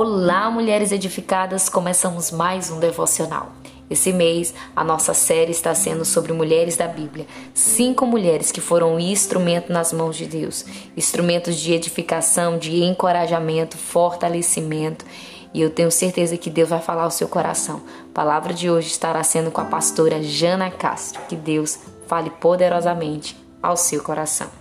Olá, mulheres edificadas! Começamos mais um devocional. Esse mês, a nossa série está sendo sobre mulheres da Bíblia. Cinco mulheres que foram instrumento nas mãos de Deus instrumentos de edificação, de encorajamento, fortalecimento. E eu tenho certeza que Deus vai falar ao seu coração. A palavra de hoje estará sendo com a pastora Jana Castro. Que Deus fale poderosamente ao seu coração.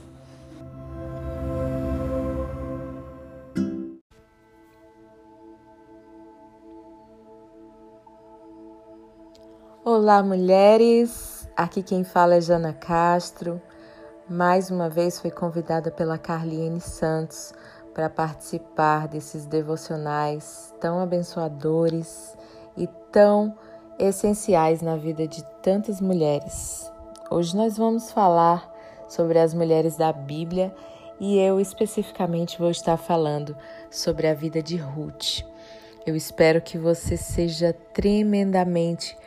Olá, mulheres! Aqui quem fala é Jana Castro. Mais uma vez fui convidada pela Carliene Santos para participar desses devocionais tão abençoadores e tão essenciais na vida de tantas mulheres. Hoje nós vamos falar sobre as mulheres da Bíblia e eu especificamente vou estar falando sobre a vida de Ruth. Eu espero que você seja tremendamente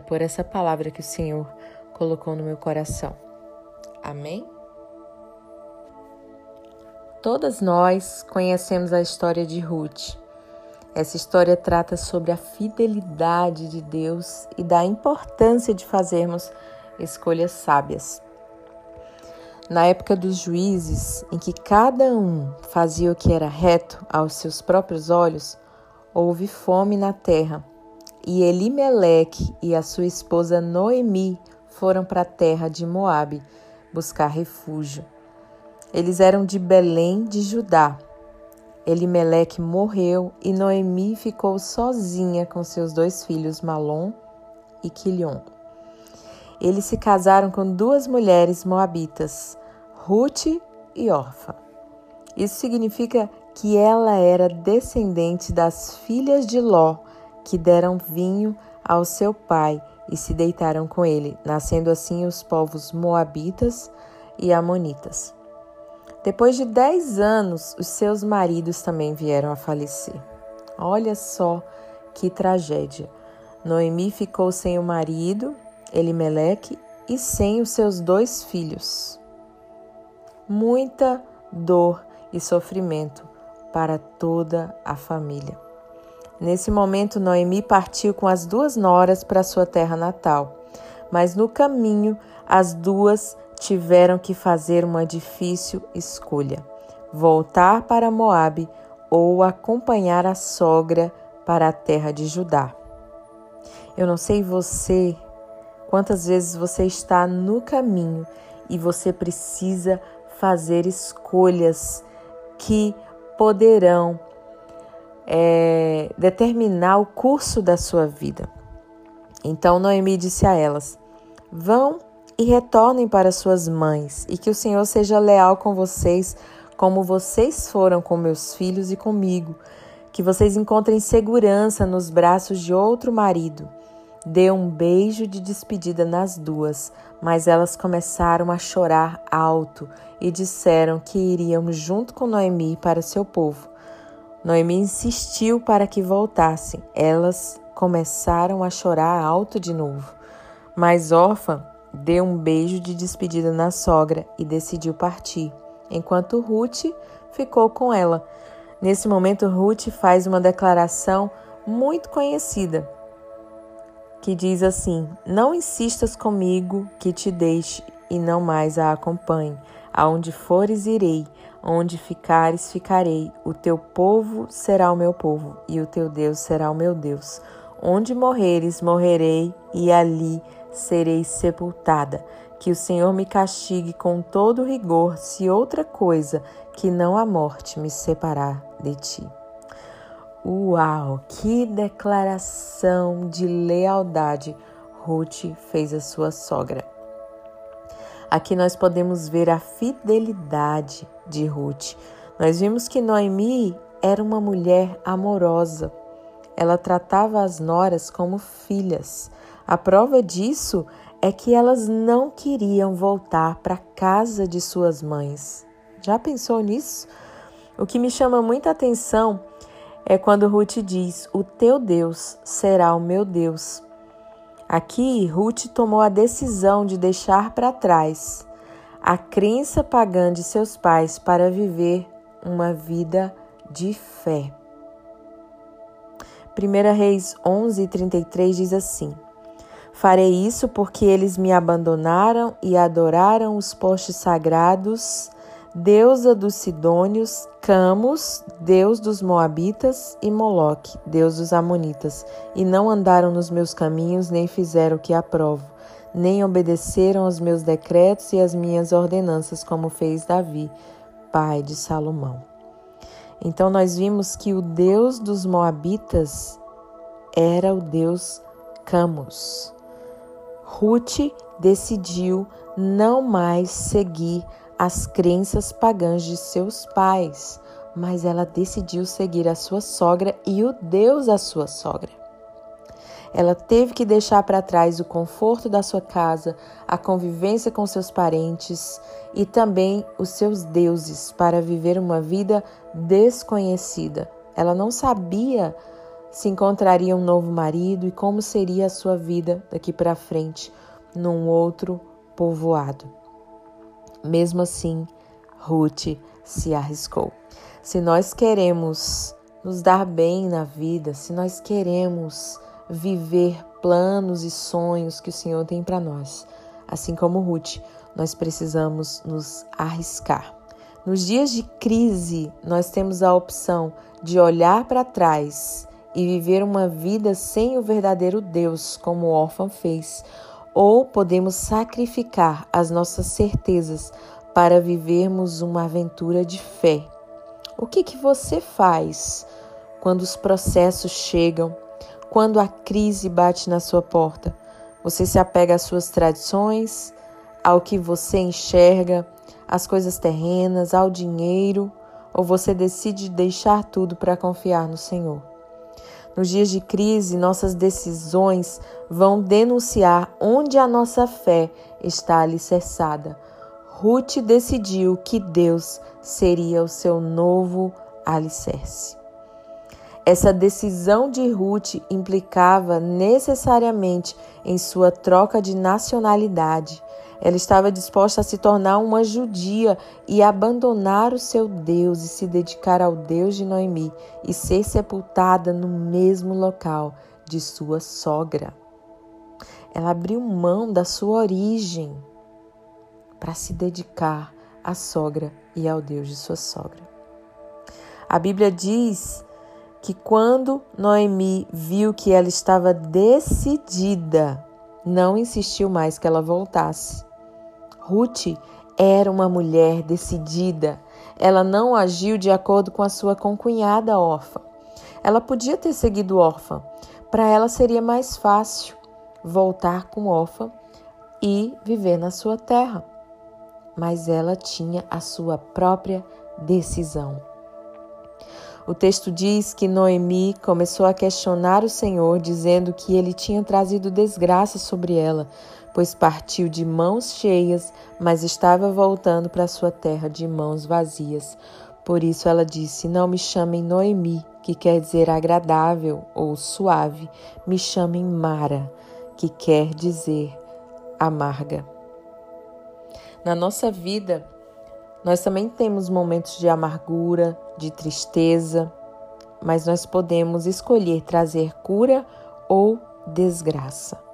por essa palavra que o Senhor colocou no meu coração. Amém? Todas nós conhecemos a história de Ruth. Essa história trata sobre a fidelidade de Deus e da importância de fazermos escolhas sábias. Na época dos juízes, em que cada um fazia o que era reto aos seus próprios olhos, houve fome na terra e Elimeleque e a sua esposa Noemi foram para a terra de Moabe buscar refúgio. Eles eram de Belém de Judá. Elimeleque morreu e Noemi ficou sozinha com seus dois filhos Malom e Quilion. Eles se casaram com duas mulheres moabitas, Ruth e Orfa. Isso significa que ela era descendente das filhas de Ló, que deram vinho ao seu pai e se deitaram com ele, nascendo assim os povos Moabitas e Amonitas. Depois de dez anos, os seus maridos também vieram a falecer. Olha só que tragédia. Noemi ficou sem o marido, Elimeleque, e sem os seus dois filhos. Muita dor e sofrimento para toda a família. Nesse momento, Noemi partiu com as duas noras para sua terra natal, mas no caminho as duas tiveram que fazer uma difícil escolha: voltar para Moabe ou acompanhar a sogra para a terra de Judá. Eu não sei você quantas vezes você está no caminho e você precisa fazer escolhas que poderão é, determinar o curso da sua vida. Então Noemi disse a elas: Vão e retornem para suas mães, e que o Senhor seja leal com vocês, como vocês foram com meus filhos e comigo. Que vocês encontrem segurança nos braços de outro marido. Dê um beijo de despedida nas duas, mas elas começaram a chorar alto e disseram que iriam junto com Noemi para seu povo. Noemi insistiu para que voltassem. Elas começaram a chorar alto de novo. Mas Orfa deu um beijo de despedida na sogra e decidiu partir, enquanto Ruth ficou com ela. Nesse momento, Ruth faz uma declaração muito conhecida, que diz assim: Não insistas comigo que te deixe e não mais a acompanhe. Aonde fores, irei, Onde ficares, ficarei. O teu povo será o meu povo, e o teu Deus será o meu Deus. Onde morreres, morrerei, e ali serei sepultada. Que o Senhor me castigue com todo rigor, se outra coisa que não a morte me separar de ti. Uau, que declaração de lealdade Ruth fez à sua sogra. Aqui nós podemos ver a fidelidade de Ruth. Nós vimos que Noemi era uma mulher amorosa. Ela tratava as noras como filhas. A prova disso é que elas não queriam voltar para a casa de suas mães. Já pensou nisso? O que me chama muita atenção é quando Ruth diz: O teu Deus será o meu Deus. Aqui, Ruth tomou a decisão de deixar para trás a crença pagã de seus pais para viver uma vida de fé. 1 Reis 11, 33 diz assim: Farei isso porque eles me abandonaram e adoraram os postes sagrados, deusa dos Sidônios, Camus, deus dos Moabitas, e Moloque, deus dos Amonitas, e não andaram nos meus caminhos, nem fizeram o que aprovo, nem obedeceram aos meus decretos e às minhas ordenanças, como fez Davi, pai de Salomão. Então nós vimos que o Deus dos Moabitas era o Deus Camus. Ruth decidiu não mais seguir as crenças pagãs de seus pais, mas ela decidiu seguir a sua sogra e o Deus da sua sogra. Ela teve que deixar para trás o conforto da sua casa, a convivência com seus parentes e também os seus deuses para viver uma vida desconhecida. Ela não sabia se encontraria um novo marido e como seria a sua vida daqui para frente num outro povoado. Mesmo assim, Ruth se arriscou. Se nós queremos nos dar bem na vida, se nós queremos viver planos e sonhos que o Senhor tem para nós. Assim como Ruth, nós precisamos nos arriscar. Nos dias de crise, nós temos a opção de olhar para trás e viver uma vida sem o verdadeiro Deus, como o órfão fez, ou podemos sacrificar as nossas certezas para vivermos uma aventura de fé. O que, que você faz quando os processos chegam quando a crise bate na sua porta, você se apega às suas tradições, ao que você enxerga, às coisas terrenas, ao dinheiro, ou você decide deixar tudo para confiar no Senhor? Nos dias de crise, nossas decisões vão denunciar onde a nossa fé está alicerçada. Ruth decidiu que Deus seria o seu novo alicerce. Essa decisão de Ruth implicava necessariamente em sua troca de nacionalidade. Ela estava disposta a se tornar uma judia e abandonar o seu Deus e se dedicar ao Deus de Noemi e ser sepultada no mesmo local de sua sogra. Ela abriu mão da sua origem para se dedicar à sogra e ao Deus de sua sogra. A Bíblia diz que quando Noemi viu que ela estava decidida, não insistiu mais que ela voltasse. Ruth era uma mulher decidida. Ela não agiu de acordo com a sua concunhada órfã. Ela podia ter seguido órfã. Para ela seria mais fácil voltar com órfã e viver na sua terra. Mas ela tinha a sua própria decisão. O texto diz que Noemi começou a questionar o Senhor, dizendo que ele tinha trazido desgraça sobre ela, pois partiu de mãos cheias, mas estava voltando para sua terra de mãos vazias. Por isso ela disse: Não me chamem Noemi, que quer dizer agradável ou suave, me chamem Mara, que quer dizer amarga. Na nossa vida, nós também temos momentos de amargura, de tristeza, mas nós podemos escolher trazer cura ou desgraça.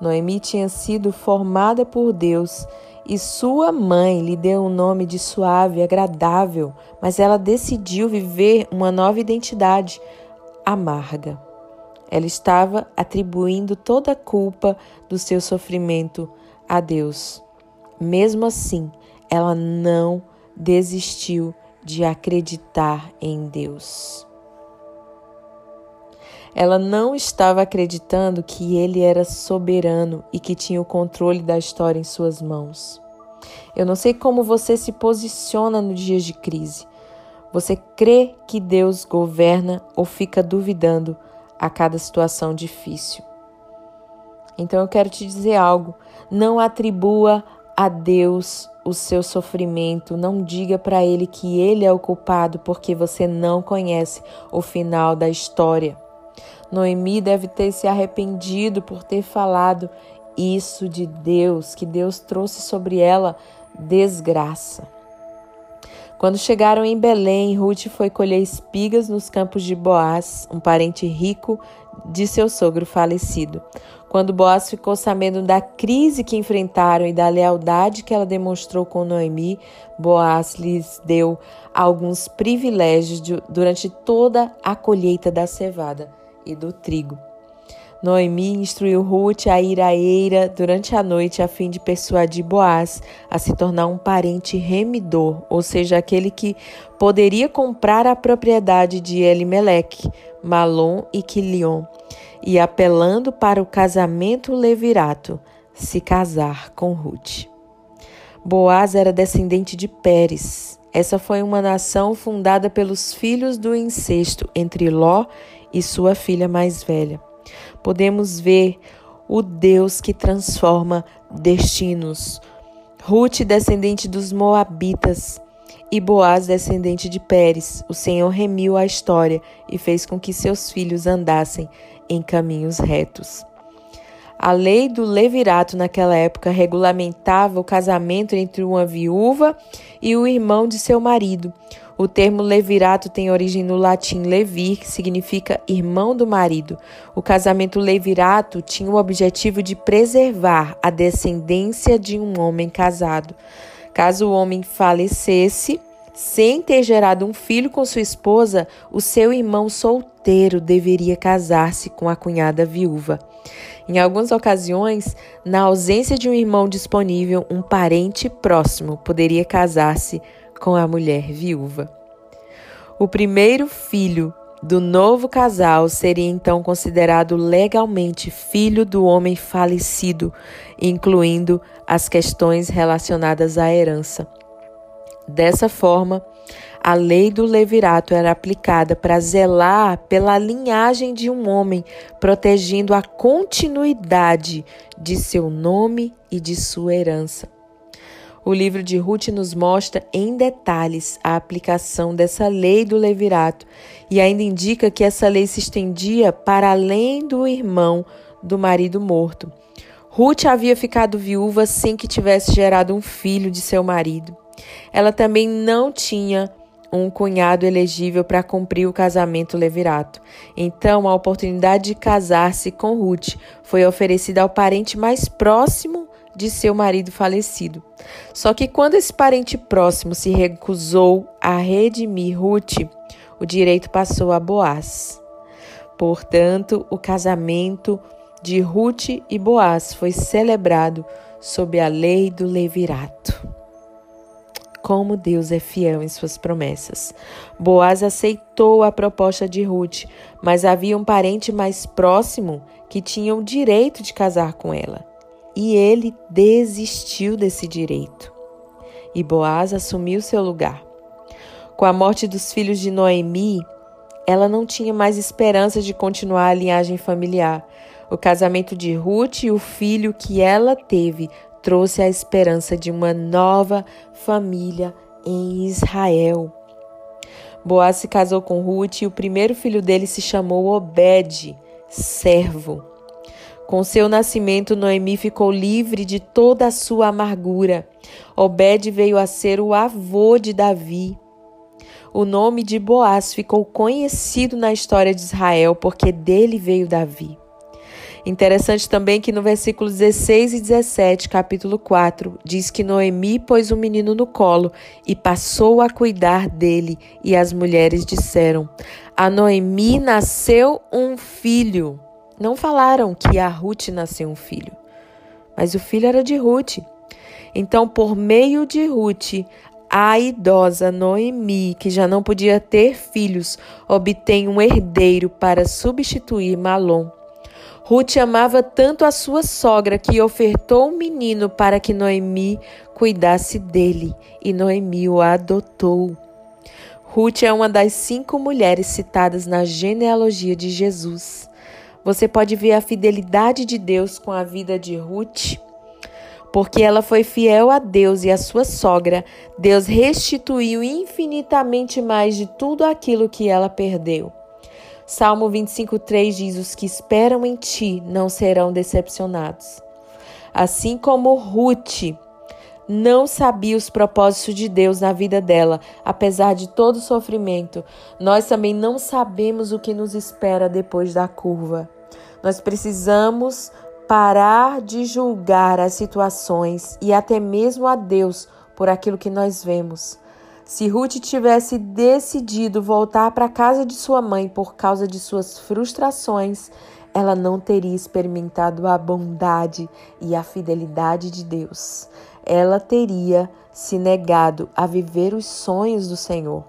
Noemi tinha sido formada por Deus e sua mãe lhe deu um nome de suave, agradável, mas ela decidiu viver uma nova identidade, amarga. Ela estava atribuindo toda a culpa do seu sofrimento a Deus. Mesmo assim, ela não desistiu de acreditar em Deus. Ela não estava acreditando que ele era soberano e que tinha o controle da história em suas mãos. Eu não sei como você se posiciona no dias de crise. Você crê que Deus governa ou fica duvidando a cada situação difícil? Então eu quero te dizer algo: não atribua a Deus o seu sofrimento, não diga para ele que ele é o culpado porque você não conhece o final da história. Noemi deve ter se arrependido por ter falado isso de Deus, que Deus trouxe sobre ela desgraça. Quando chegaram em Belém, Ruth foi colher espigas nos campos de Boaz, um parente rico de seu sogro falecido. Quando Boaz ficou sabendo da crise que enfrentaram e da lealdade que ela demonstrou com Noemi, Boaz lhes deu alguns privilégios durante toda a colheita da cevada e do trigo. Noemi instruiu Ruth a ir à eira durante a noite a fim de persuadir Boaz a se tornar um parente remidor, ou seja, aquele que poderia comprar a propriedade de Elimelech, Malom e Quilion, e apelando para o casamento levirato, se casar com Ruth. Boaz era descendente de Pérez. Essa foi uma nação fundada pelos filhos do incesto entre Ló e sua filha mais velha podemos ver o Deus que transforma destinos. Ruth, descendente dos Moabitas, e Boaz, descendente de Pérez, o Senhor remiu a história e fez com que seus filhos andassem em caminhos retos. A lei do levirato naquela época regulamentava o casamento entre uma viúva e o irmão de seu marido, o termo levirato tem origem no latim levir, que significa irmão do marido. O casamento levirato tinha o objetivo de preservar a descendência de um homem casado. Caso o homem falecesse, sem ter gerado um filho com sua esposa, o seu irmão solteiro deveria casar-se com a cunhada viúva. Em algumas ocasiões, na ausência de um irmão disponível, um parente próximo poderia casar-se com a mulher viúva. O primeiro filho do novo casal seria então considerado legalmente filho do homem falecido, incluindo as questões relacionadas à herança. Dessa forma, a lei do levirato era aplicada para zelar pela linhagem de um homem, protegendo a continuidade de seu nome e de sua herança. O livro de Ruth nos mostra em detalhes a aplicação dessa lei do levirato e ainda indica que essa lei se estendia para além do irmão do marido morto. Ruth havia ficado viúva sem que tivesse gerado um filho de seu marido. Ela também não tinha um cunhado elegível para cumprir o casamento levirato. Então, a oportunidade de casar-se com Ruth foi oferecida ao parente mais próximo de seu marido falecido. Só que quando esse parente próximo se recusou a redimir Ruth, o direito passou a Boaz. Portanto, o casamento de Ruth e Boaz foi celebrado sob a lei do levirato. Como Deus é fiel em suas promessas. Boaz aceitou a proposta de Ruth, mas havia um parente mais próximo que tinha o direito de casar com ela e ele desistiu desse direito. E Boaz assumiu seu lugar. Com a morte dos filhos de Noemi, ela não tinha mais esperança de continuar a linhagem familiar. O casamento de Ruth e o filho que ela teve trouxe a esperança de uma nova família em Israel. Boaz se casou com Ruth e o primeiro filho dele se chamou Obed, servo. Com seu nascimento, Noemi ficou livre de toda a sua amargura. Obed veio a ser o avô de Davi. O nome de Boaz ficou conhecido na história de Israel porque dele veio Davi. Interessante também que no versículo 16 e 17, capítulo 4, diz que Noemi pôs o um menino no colo e passou a cuidar dele, e as mulheres disseram: A Noemi nasceu um filho. Não falaram que a Ruth nasceu um filho, mas o filho era de Ruth. Então, por meio de Ruth, a idosa Noemi, que já não podia ter filhos, obtém um herdeiro para substituir Malom. Ruth amava tanto a sua sogra que ofertou um menino para que Noemi cuidasse dele, e Noemi o adotou. Ruth é uma das cinco mulheres citadas na genealogia de Jesus. Você pode ver a fidelidade de Deus com a vida de Ruth, porque ela foi fiel a Deus e a sua sogra. Deus restituiu infinitamente mais de tudo aquilo que ela perdeu. Salmo 25:3 diz: Os que esperam em ti não serão decepcionados. Assim como Ruth não sabia os propósitos de Deus na vida dela, apesar de todo o sofrimento. Nós também não sabemos o que nos espera depois da curva. Nós precisamos parar de julgar as situações e até mesmo a Deus por aquilo que nós vemos. Se Ruth tivesse decidido voltar para a casa de sua mãe por causa de suas frustrações, ela não teria experimentado a bondade e a fidelidade de Deus. Ela teria se negado a viver os sonhos do Senhor.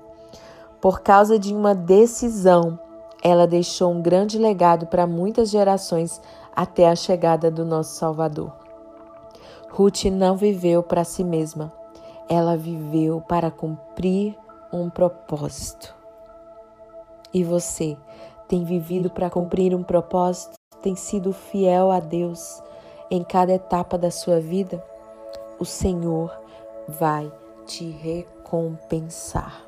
Por causa de uma decisão, ela deixou um grande legado para muitas gerações até a chegada do nosso Salvador. Ruth não viveu para si mesma, ela viveu para cumprir um propósito. E você tem vivido para cumprir um propósito? Tem sido fiel a Deus em cada etapa da sua vida? O Senhor vai te recompensar.